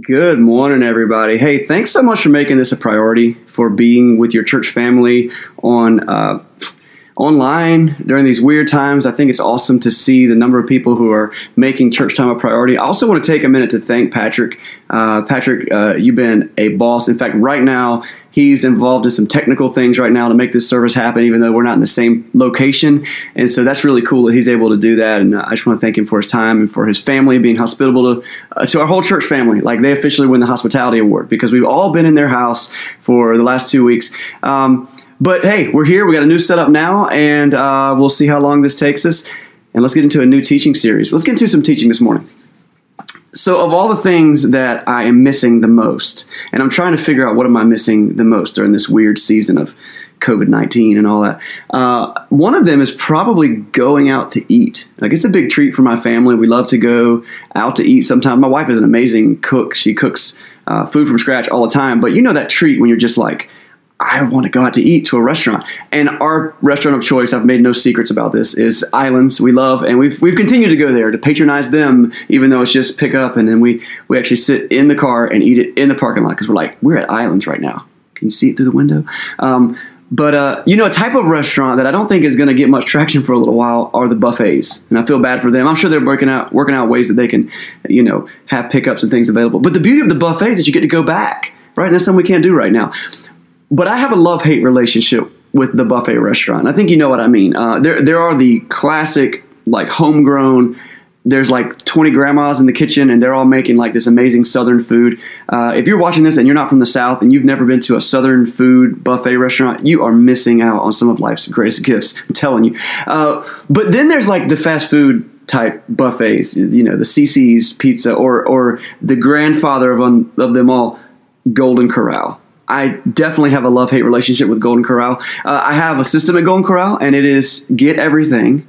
Good morning, everybody. Hey, thanks so much for making this a priority, for being with your church family on uh, online during these weird times. I think it's awesome to see the number of people who are making church time a priority. I also want to take a minute to thank Patrick. Uh, Patrick, uh, you've been a boss. In fact, right now, he's involved in some technical things right now to make this service happen, even though we're not in the same location. And so that's really cool that he's able to do that. And I just want to thank him for his time and for his family being hospitable to, uh, to our whole church family. Like they officially win the hospitality award because we've all been in their house for the last two weeks. Um, but hey, we're here. We got a new setup now, and uh, we'll see how long this takes us. And let's get into a new teaching series. Let's get into some teaching this morning. So, of all the things that I am missing the most, and I'm trying to figure out what am I missing the most during this weird season of COVID 19 and all that. Uh, one of them is probably going out to eat. Like, it's a big treat for my family. We love to go out to eat sometimes. My wife is an amazing cook. She cooks uh, food from scratch all the time. But you know that treat when you're just like, I want to go out to eat to a restaurant. And our restaurant of choice, I've made no secrets about this, is Islands. We love, and we've we've continued to go there to patronize them, even though it's just pick up, and then we we actually sit in the car and eat it in the parking lot because we're like we're at Islands right now. Can you see it through the window? Um, but uh, you know, a type of restaurant that I don't think is going to get much traction for a little while are the buffets, and I feel bad for them. I'm sure they're working out working out ways that they can, you know, have pickups and things available. But the beauty of the buffets is you get to go back. Right, and that's something we can't do right now but I have a love hate relationship with the buffet restaurant. I think you know what I mean. Uh, there, there are the classic, like homegrown. There's like 20 grandmas in the kitchen, and they're all making like this amazing Southern food. Uh, if you're watching this and you're not from the South and you've never been to a Southern food buffet restaurant, you are missing out on some of life's greatest gifts. I'm telling you. Uh, but then there's like the fast food type buffets. You know, the Cicis Pizza or or the grandfather of, of them all, Golden Corral I definitely have a love hate relationship with Golden Corral. Uh, I have a system at Golden Corral, and it is get everything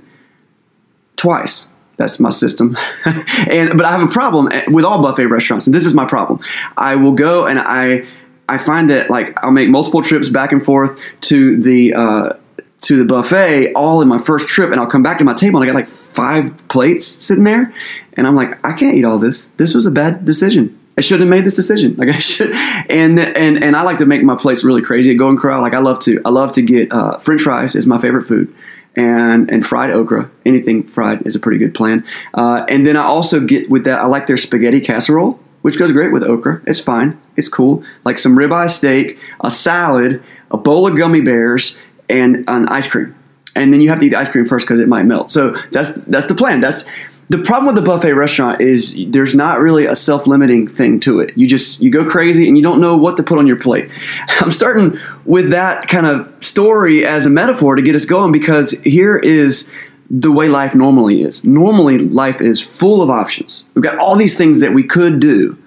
twice. That's my system. and but I have a problem with all buffet restaurants, and this is my problem. I will go and I I find that like I'll make multiple trips back and forth to the uh, to the buffet all in my first trip, and I'll come back to my table and I got like five plates sitting there, and I'm like I can't eat all this. This was a bad decision. I shouldn't have made this decision. Like I should, and and and I like to make my place really crazy at Golden Corral. Like I love to, I love to get uh, French fries is my favorite food, and and fried okra. Anything fried is a pretty good plan. Uh, and then I also get with that. I like their spaghetti casserole, which goes great with okra. It's fine. It's cool. Like some ribeye steak, a salad, a bowl of gummy bears, and an ice cream. And then you have to eat the ice cream first because it might melt. So that's that's the plan. That's the problem with the buffet restaurant is there's not really a self-limiting thing to it. You just you go crazy and you don't know what to put on your plate. I'm starting with that kind of story as a metaphor to get us going because here is the way life normally is. Normally life is full of options. We've got all these things that we could do.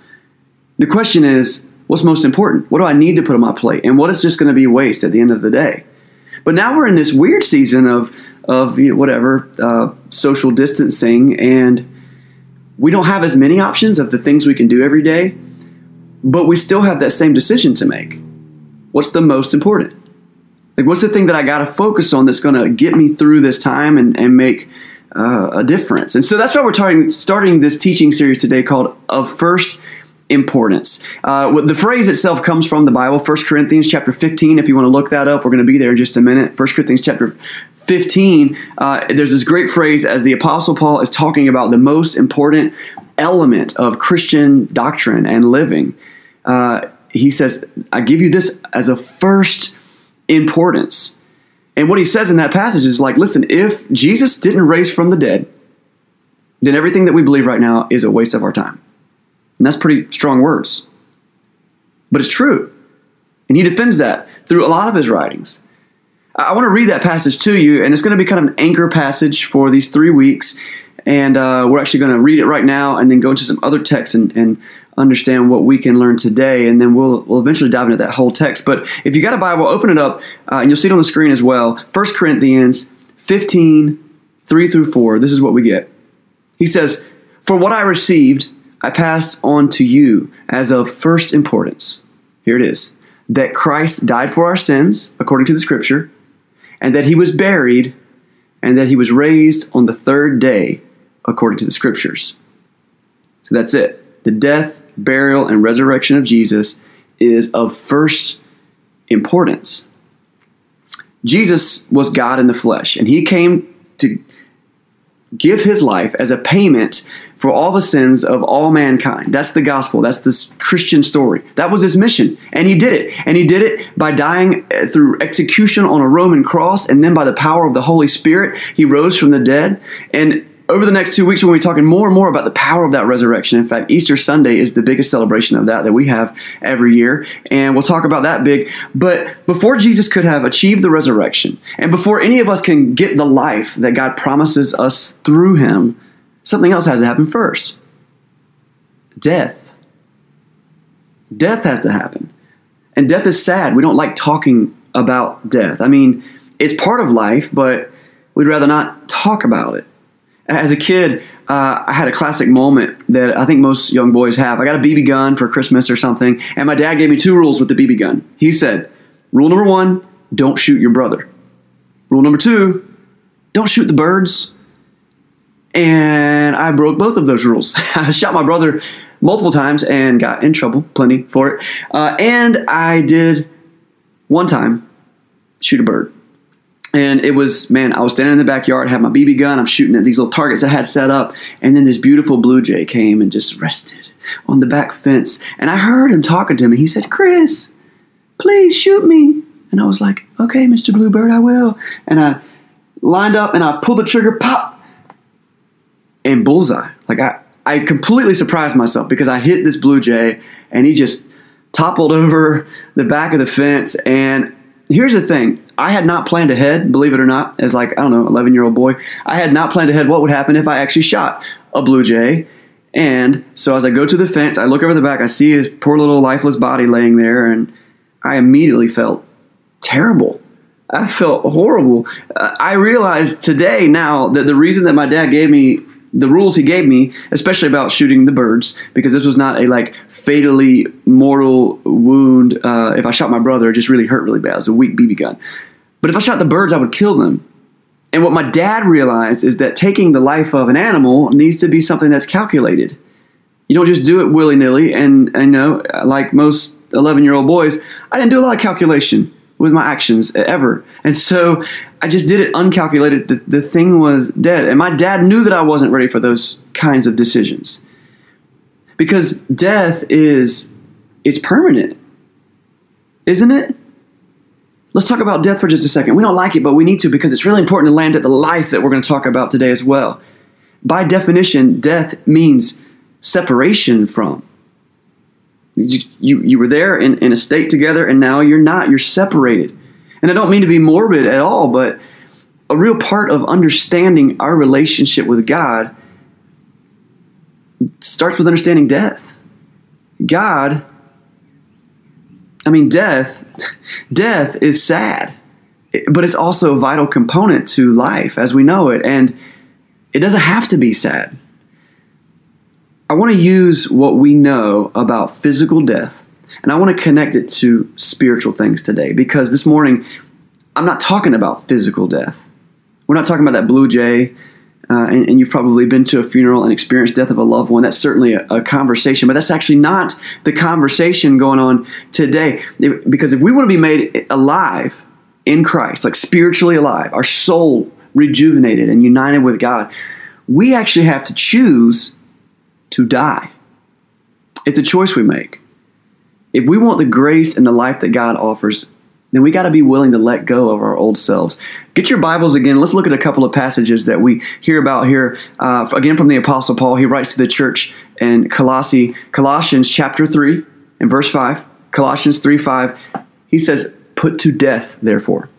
The question is, what's most important? What do I need to put on my plate? And what is just going to be waste at the end of the day? But now we're in this weird season of of you know, whatever uh, social distancing, and we don't have as many options of the things we can do every day, but we still have that same decision to make. What's the most important? Like, what's the thing that I got to focus on that's going to get me through this time and, and make uh, a difference? And so that's why we're starting, starting this teaching series today called Of First importance. Uh, the phrase itself comes from the Bible, 1 Corinthians chapter 15. If you want to look that up, we're going to be there in just a minute. 1 Corinthians chapter 15, uh, there's this great phrase as the Apostle Paul is talking about the most important element of Christian doctrine and living. Uh, he says, I give you this as a first importance. And what he says in that passage is like, listen, if Jesus didn't raise from the dead, then everything that we believe right now is a waste of our time. And that's pretty strong words. But it's true. And he defends that through a lot of his writings. I want to read that passage to you, and it's going to be kind of an anchor passage for these three weeks. And uh, we're actually going to read it right now and then go into some other texts and, and understand what we can learn today. And then we'll, we'll eventually dive into that whole text. But if you got a Bible, open it up, uh, and you'll see it on the screen as well. 1 Corinthians 15, 3 through 4. This is what we get. He says, For what I received, I passed on to you as of first importance. Here it is that Christ died for our sins, according to the Scripture and that he was buried, and that he was raised on the third day, according to the scriptures. So that's it. The death, burial, and resurrection of Jesus is of first importance. Jesus was God in the flesh, and he came to give his life as a payment for all the sins of all mankind. That's the gospel. That's this Christian story. That was his mission. And he did it. And he did it by dying uh, through execution on a Roman cross. And then by the power of the Holy Spirit, he rose from the dead. And over the next two weeks, we're going to be talking more and more about the power of that resurrection. In fact, Easter Sunday is the biggest celebration of that that we have every year. And we'll talk about that big. But before Jesus could have achieved the resurrection, and before any of us can get the life that God promises us through him, something else has to happen first death. Death has to happen. And death is sad. We don't like talking about death. I mean, it's part of life, but we'd rather not talk about it as a kid, uh, I had a classic moment that I think most young boys have. I got a BB gun for Christmas or something, and my dad gave me two rules with the BB gun. He said, Rule number one, don't shoot your brother. Rule number two, don't shoot the birds. And I broke both of those rules. I shot my brother multiple times and got in trouble, plenty for it. Uh, and I did one time shoot a bird. And it was, man, I was standing in the backyard, had my BB gun, I'm shooting at these little targets I had set up, and then this beautiful blue jay came and just rested on the back fence. And I heard him talking to me. He said, Chris, please shoot me. And I was like, okay, Mr. Bluebird, I will. And I lined up and I pulled the trigger, pop, and bullseye. Like I, I completely surprised myself because I hit this blue jay and he just toppled over the back of the fence. And here's the thing I had not planned ahead, believe it or not, as like, I don't know, 11 year old boy. I had not planned ahead what would happen if I actually shot a blue jay. And so as I go to the fence, I look over the back, I see his poor little lifeless body laying there, and I immediately felt terrible. I felt horrible. Uh, I realized today now that the reason that my dad gave me the rules he gave me, especially about shooting the birds, because this was not a like fatally mortal wound. Uh, if I shot my brother, it just really hurt really bad. It was a weak BB gun. But if I shot the birds, I would kill them. And what my dad realized is that taking the life of an animal needs to be something that's calculated. You don't just do it willy nilly. And, and you know, like most 11 year old boys, I didn't do a lot of calculation with my actions ever. And so I just did it uncalculated. The, the thing was dead. And my dad knew that I wasn't ready for those kinds of decisions. Because death is is permanent. Isn't it? Let's talk about death for just a second. We don't like it, but we need to because it's really important to land at the life that we're going to talk about today as well. By definition, death means separation from. You, you, were there in, in a state together, and now you're not. You're separated. And I don't mean to be morbid at all, but a real part of understanding our relationship with God starts with understanding death. God, I mean, death, death is sad, but it's also a vital component to life as we know it. And it doesn't have to be sad. I want to use what we know about physical death and I want to connect it to spiritual things today because this morning I'm not talking about physical death. We're not talking about that blue jay, uh, and, and, you've probably been to a funeral and experienced death of a loved one. That's certainly a, a conversation, but that's actually not the conversation going on today. Because if we want to be made alive in Christ, like spiritually alive, our soul rejuvenated and united with God, we actually have to choose to die. It's a choice we make. If we want the grace and the life that God offers, then we got to be willing to let go of our old selves. Get your Bibles again. Let's look at a couple of passages that we hear about here. Uh, again, from the Apostle Paul, he writes to the church in Colossae, Colossians chapter 3 and verse 5. Colossians 3 5. He says, Put to death, therefore,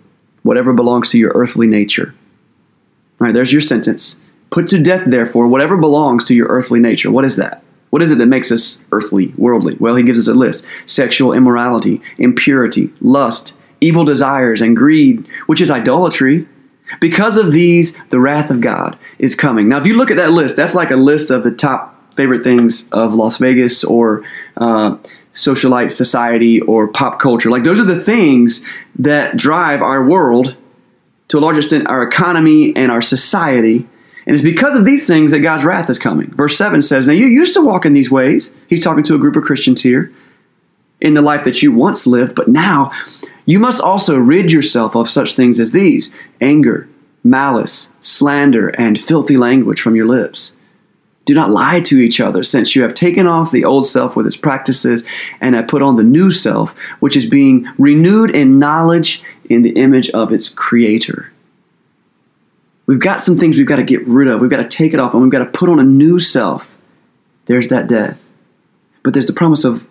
whatever belongs to your earthly nature. All right, there's your sentence. Put to death, therefore, whatever belongs to your earthly nature. What is that? What is it that makes us earthly, worldly? Well, he gives us a list sexual immorality, impurity, lust, evil desires, and greed, which is idolatry. Because of these, the wrath of God is coming. Now, if you look at that list, that's like a list of the top favorite things of Las Vegas or uh, socialite society or pop culture. Like, those are the things that drive our world, to a large extent, our economy and our society And it's because of these things that God's wrath is coming. Verse 7 says, Now you used to walk in these ways. He's talking to a group of Christians here in the life that you once lived, but now you must also rid yourself of such things as these anger, malice, slander, and filthy language from your lips. Do not lie to each other, since you have taken off the old self with its practices and have put on the new self, which is being renewed in knowledge in the image of its creator. We've got some things we've got to get rid of. We've got to take it off and we've got to put on a new self. There's that death. But there's the promise of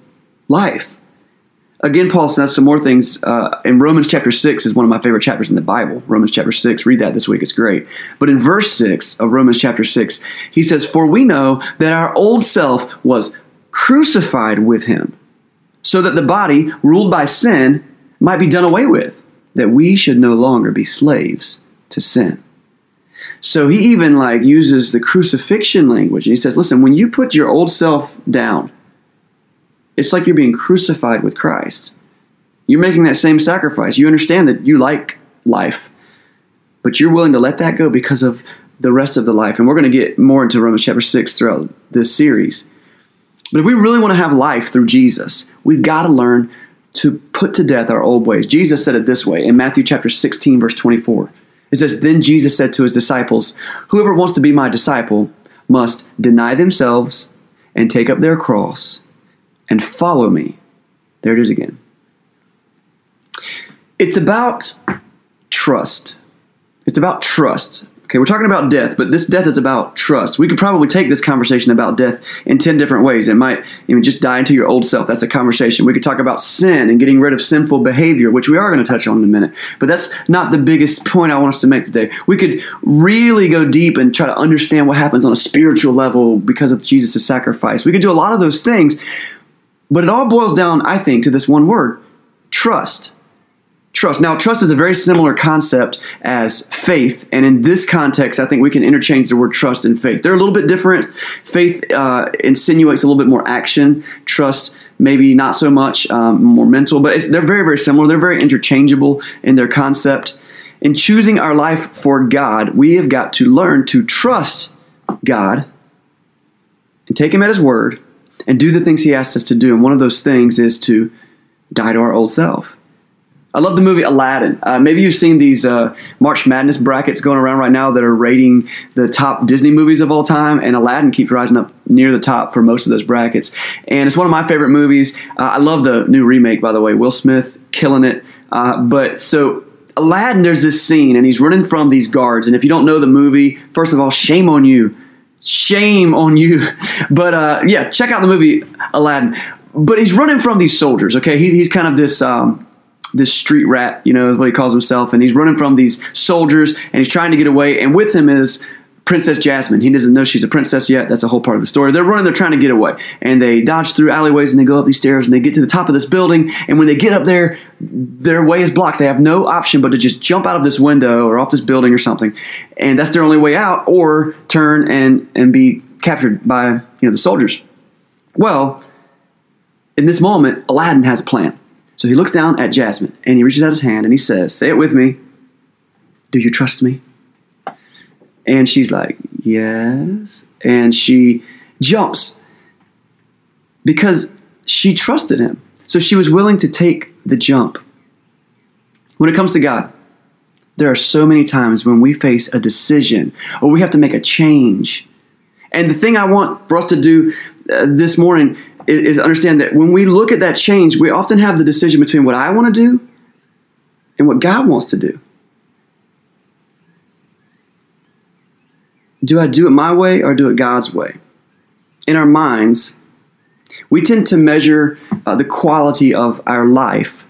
life. Again, Paul says some more things. Uh, in Romans chapter 6 is one of my favorite chapters in the Bible. Romans chapter 6, read that this week, it's great. But in verse 6 of Romans chapter 6, he says, For we know that our old self was crucified with him, so that the body, ruled by sin, might be done away with, that we should no longer be slaves to sin. So he even like uses the crucifixion language. And he says, listen, when you put your old self down, it's like you're being crucified with Christ. You're making that same sacrifice. You understand that you like life, but you're willing to let that go because of the rest of the life. And we're going to get more into Romans chapter 6 throughout this series. But if we really want to have life through Jesus, we've got to learn to put to death our old ways. Jesus said it this way in Matthew chapter 16, verse 24. It says, Then Jesus said to his disciples, Whoever wants to be my disciple must deny themselves and take up their cross and follow me. There it is again. It's about trust. It's about trust. Okay, we're talking about death, but this death is about trust. We could probably take this conversation about death in 10 different ways. It might even just die into your old self. That's a conversation. We could talk about sin and getting rid of sinful behavior, which we are going to touch on in a minute. But that's not the biggest point I want us to make today. We could really go deep and try to understand what happens on a spiritual level because of Jesus' sacrifice. We could do a lot of those things, but it all boils down, I think, to this one word trust trust. Now, trust is a very similar concept as faith, and in this context, I think we can interchange the word trust and faith. They're a little bit different. Faith uh, insinuates a little bit more action. Trust, maybe not so much, um, more mental, but they're very, very similar. They're very interchangeable in their concept. In choosing our life for God, we have got to learn to trust God and take Him at His word and do the things He asks us to do. And one of those things is to die to our old self I love the movie Aladdin. Uh, maybe you've seen these uh, March Madness brackets going around right now that are rating the top Disney movies of all time, and Aladdin keeps rising up near the top for most of those brackets. And it's one of my favorite movies. Uh, I love the new remake, by the way. Will Smith killing it. Uh, but so Aladdin, there's this scene, and he's running from these guards. And if you don't know the movie, first of all, shame on you. Shame on you. But uh, yeah, check out the movie Aladdin. But he's running from these soldiers, okay? He, he's kind of this. Um, this street rat, you know, is what he calls himself, and he's running from these soldiers, and he's trying to get away. And with him is Princess Jasmine. He doesn't know she's a princess yet. That's a whole part of the story. They're running, they're trying to get away. And they dodge through alleyways and they go up these stairs and they get to the top of this building. And when they get up there, their way is blocked. They have no option but to just jump out of this window or off this building or something. And that's their only way out, or turn and, and be captured by you know the soldiers. Well, in this moment, Aladdin has a plan. So he looks down at Jasmine and he reaches out his hand and he says, Say it with me. Do you trust me? And she's like, Yes. And she jumps because she trusted him. So she was willing to take the jump. When it comes to God, there are so many times when we face a decision or we have to make a change. And the thing I want for us to do uh, this morning is understand that when we look at that change, we often have the decision between what I want to do and what God wants to do. Do I do it my way or do it God's way? In our minds, we tend to measure uh, the quality of our life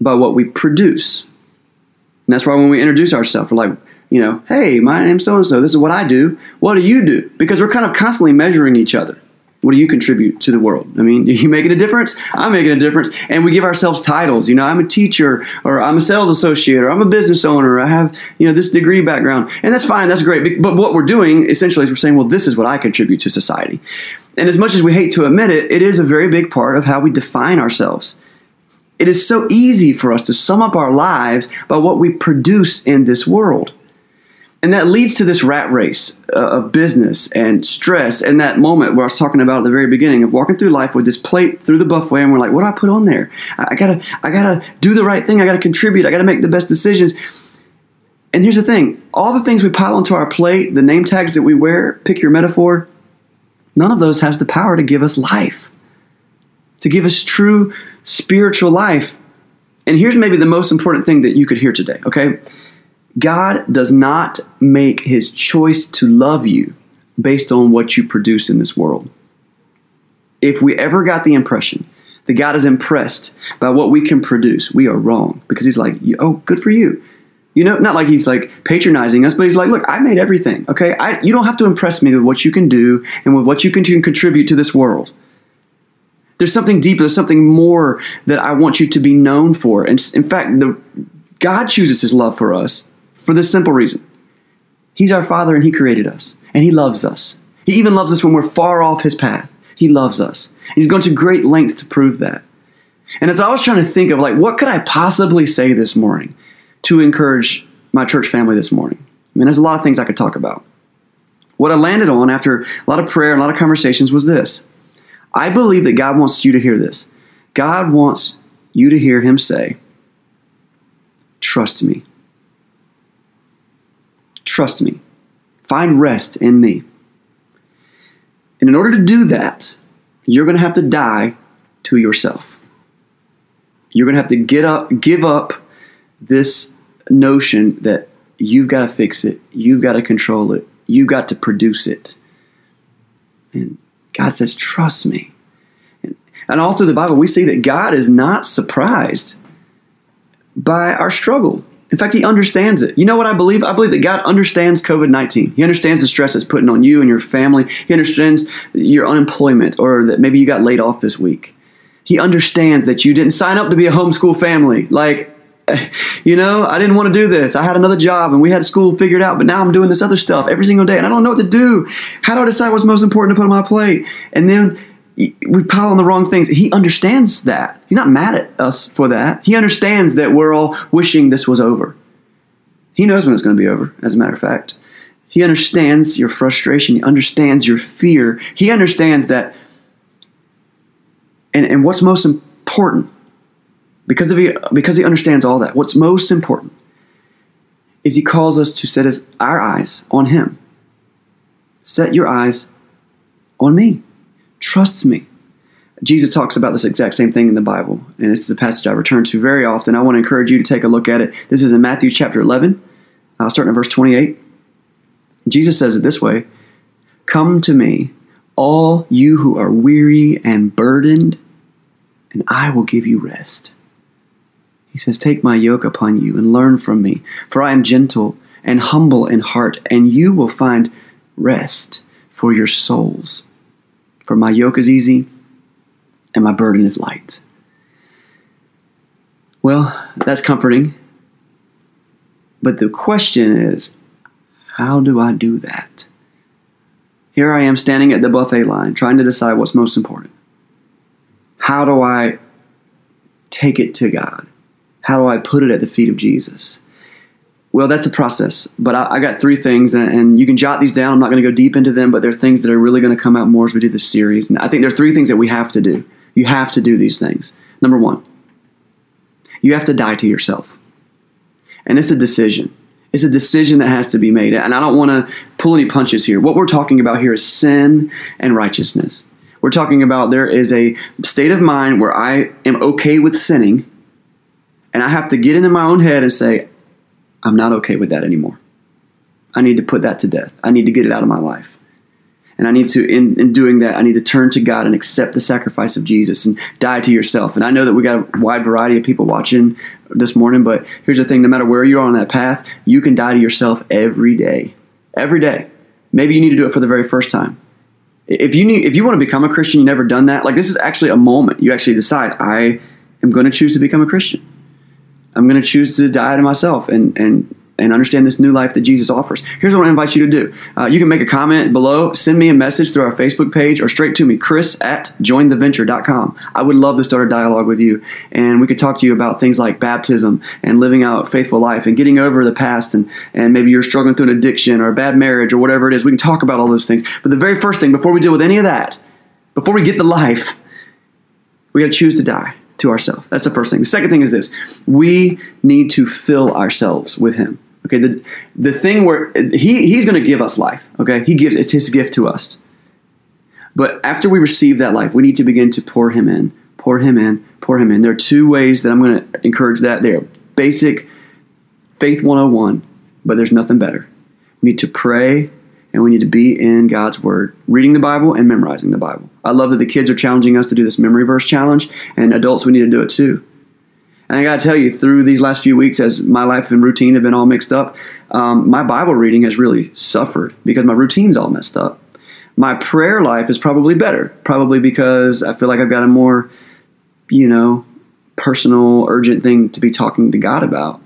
by what we produce. And that's why when we introduce ourselves, we're like, you know, hey, my name's so and so. This is what I do. What do you do? Because we're kind of constantly measuring each other. What do you contribute to the world? I mean, are you making a difference? I'm making a difference. And we give ourselves titles. You know, I'm a teacher, or I'm a sales associate, or I'm a business owner. I have, you know, this degree background. And that's fine. That's great. But what we're doing essentially is we're saying, well, this is what I contribute to society. And as much as we hate to admit it, it is a very big part of how we define ourselves. It is so easy for us to sum up our lives by what we produce in this world. And that leads to this rat race uh, of business and stress. And that moment where I was talking about at the very beginning of walking through life with this plate through the buffet, and we're like, "What do I put on there? I, gotta, I gotta do the right thing. I gotta contribute. I gotta make the best decisions." And here's the thing: all the things we pile onto our plate, the name tags that we wear, pick your metaphor, none of those has the power to give us life, to give us true spiritual life. And here's maybe the most important thing that you could hear today. Okay God does not make his choice to love you based on what you produce in this world. If we ever got the impression that God is impressed by what we can produce, we are wrong because he's like, oh, good for you. You know, not like he's like patronizing us, but he's like, look, I made everything. Okay, I, you don't have to impress me with what you can do and with what you can contribute to this world. There's something deeper. There's something more that I want you to be known for. And in fact, the God chooses His love for us for this simple reason He's our Father and He created us, and He loves us. He even loves us when we're far off His path. He loves us. And He's gone to great lengths to prove that. And as I was trying to think of, like, what could I possibly say this morning to encourage my church family this morning? I mean, there's a lot of things I could talk about. What I landed on after a lot of prayer and a lot of conversations was this I believe that God wants you to hear this. God wants you to hear Him say, Trust me. Trust me. Find rest in me. And in order to do that, you're going to have to die to yourself. You're going to have to get up, give up this notion that you've got to fix it, you've got to control it, you've got to produce it. And God says, Trust me. And all through the Bible, we see that God is not surprised by our struggle. In fact, he understands it. You know what I believe? I believe that God understands COVID 19. He understands the stress it's putting on you and your family. He understands your unemployment or that maybe you got laid off this week. He understands that you didn't sign up to be a homeschool family. Like, you know, I didn't want to do this. I had another job and we had school figured out, but now I'm doing this other stuff every single day and I don't know what to do. How do I decide what's most important to put on my plate? And then we pile on the wrong things. He understands that. He's not mad at us for that. He understands that we're all wishing this was over. He knows when it's going to be over, as a matter of fact. He understands your frustration. He understands your fear. He understands that. And, and what's most important, because, of he, because he understands all that, what's most important is he calls us to set his, our eyes on him. Set your eyes on me. Trust me. Jesus talks about this exact same thing in the Bible, and this is a passage I return to very often. I want to encourage you to take a look at it. This is in Matthew chapter 11. I'll start in verse 28. Jesus says it this way Come to me, all you who are weary and burdened, and I will give you rest. He says, Take my yoke upon you and learn from me, for I am gentle and humble in heart, and you will find rest for your souls. For my yoke is easy and my burden is light. Well, that's comforting. But the question is, how do I do that? Here I am standing at the buffet line trying to decide what's most important. How do I take it to God? How do I put it at the feet of Jesus? Well, that's a process, but I, I got three things, and, and, you can jot these down. I'm not going to go deep into them, but they're things that are really going to come out more as we do this series. And I think there are three things that we have to do. You have to do these things. Number one, you have to die to yourself. And it's a decision. It's a decision that has to be made. And I don't want to pull any punches here. What we're talking about here is sin and righteousness. We're talking about there is a state of mind where I am okay with sinning, and I have to get into my own head and say, I'm not okay with that anymore. I need to put that to death. I need to get it out of my life. And I need to, in, in doing that, I need to turn to God and accept the sacrifice of Jesus and die to yourself. And I know that we got a wide variety of people watching this morning, but here's the thing no matter where you are on that path, you can die to yourself every day. Every day. Maybe you need to do it for the very first time. If you need, if you want to become a Christian, you've never done that, like this is actually a moment. You actually decide, I am going to choose to become a Christian. I'm going to choose to die to myself and, and and understand this new life that Jesus offers. Here's what I invite you to do. Uh, you can make a comment below, send me a message through our Facebook page, or straight to me, chris at jointheventure.com. I would love to start a dialogue with you, and we could talk to you about things like baptism and living out faithful life and getting over the past, and, and maybe you're struggling through an addiction or a bad marriage or whatever it is. We can talk about all those things. But the very first thing, before we deal with any of that, before we get the life, we got to choose to die to ourselves. That's the first thing. The second thing is this we need to fill ourselves with Him. Okay, the, the thing where he, He's going to give us life. Okay, He gives, it's His gift to us. But after we receive that life, we need to begin to pour Him in, pour Him in, pour Him in. There are two ways that I'm going to encourage that. They're basic faith 101, but there's nothing better. We need to pray and we need to be in God's Word, reading the Bible and memorizing the Bible. I love that the kids are challenging us to do this memory verse challenge, and adults, we need to do it too. And I got to tell you, through these last few weeks, as my life and routine have been all mixed up, um, my Bible reading has really suffered because my routine's all messed up. My prayer life is probably better, probably because I feel like I've got a more, you know, personal, urgent thing to be talking to God about.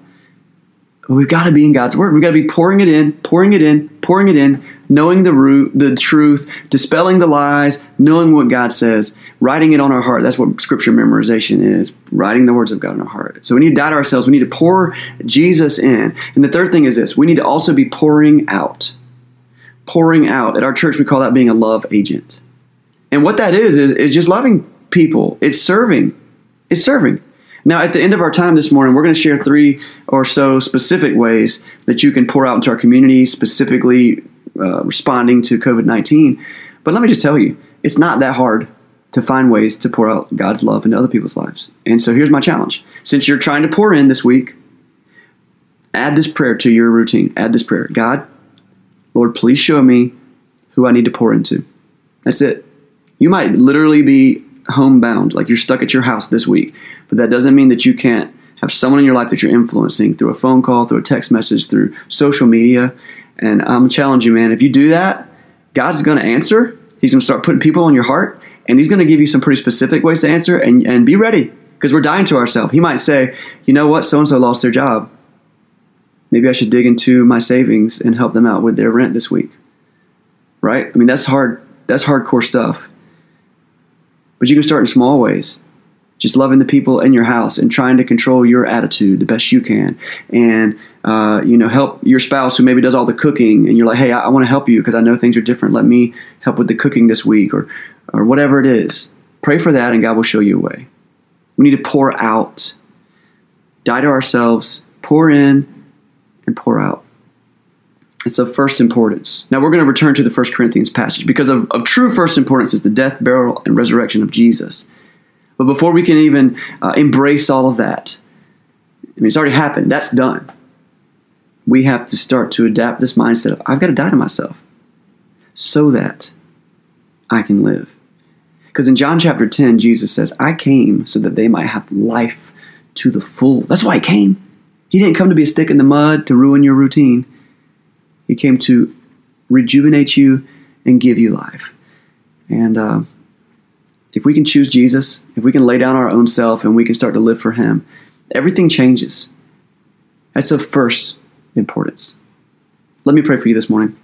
We've got to be in God's Word. We've got to be pouring it in, pouring it in, pouring it in, knowing the root, the truth, dispelling the lies, knowing what God says, writing it on our heart. That's what Scripture memorization is, writing the words of God in our heart. So we need to die to ourselves. We need to pour Jesus in. And the third thing is this we need to also be pouring out. Pouring out. At our church, we call that being a love agent. And what that is, is, is just loving people, it's serving. It's serving. Now, at the end of our time this morning, we're going to share three or so specific ways that you can pour out into our community, specifically uh, responding to COVID 19. But let me just tell you, it's not that hard to find ways to pour out God's love into other people's lives. And so here's my challenge. Since you're trying to pour in this week, add this prayer to your routine. Add this prayer God, Lord, please show me who I need to pour into. That's it. You might literally be homebound, like you're stuck at your house this week. But that doesn't mean that you can't have someone in your life that you're influencing through a phone call, through a text message, through social media. And I'm challenging you, man. If you do that, God's going to answer. He's going to start putting people on your heart, and He's going to give you some pretty specific ways to answer. And, and be ready because we're dying to ourselves. He might say, you know what, so and so lost their job. Maybe I should dig into my savings and help them out with their rent this week. Right? I mean, that's hard. That's hardcore stuff. But you can start in small ways. Just loving the people in your house and trying to control your attitude the best you can, and uh, you know help your spouse who maybe does all the cooking, and you're like, hey, I, I want to help you because I know things are different. Let me help with the cooking this week, or or whatever it is. Pray for that, and God will show you a way. We need to pour out, die to ourselves, pour in, and pour out. It's of first importance. Now we're going to return to the First Corinthians passage because of, of true first importance is the death, burial, and resurrection of Jesus. But before we can even uh, embrace all of that, I mean, it's already happened. That's done. We have to start to adapt this mindset of I've got to die to myself so that I can live. Because in John chapter 10, Jesus says, I came so that they might have life to the full. That's why he came. He didn't come to be a stick in the mud to ruin your routine. He came to rejuvenate you and give you life. And uh, if we can choose Jesus, if we can lay down our own self and we can start to live for Him, everything changes. That's of first importance. Let me pray for you this morning.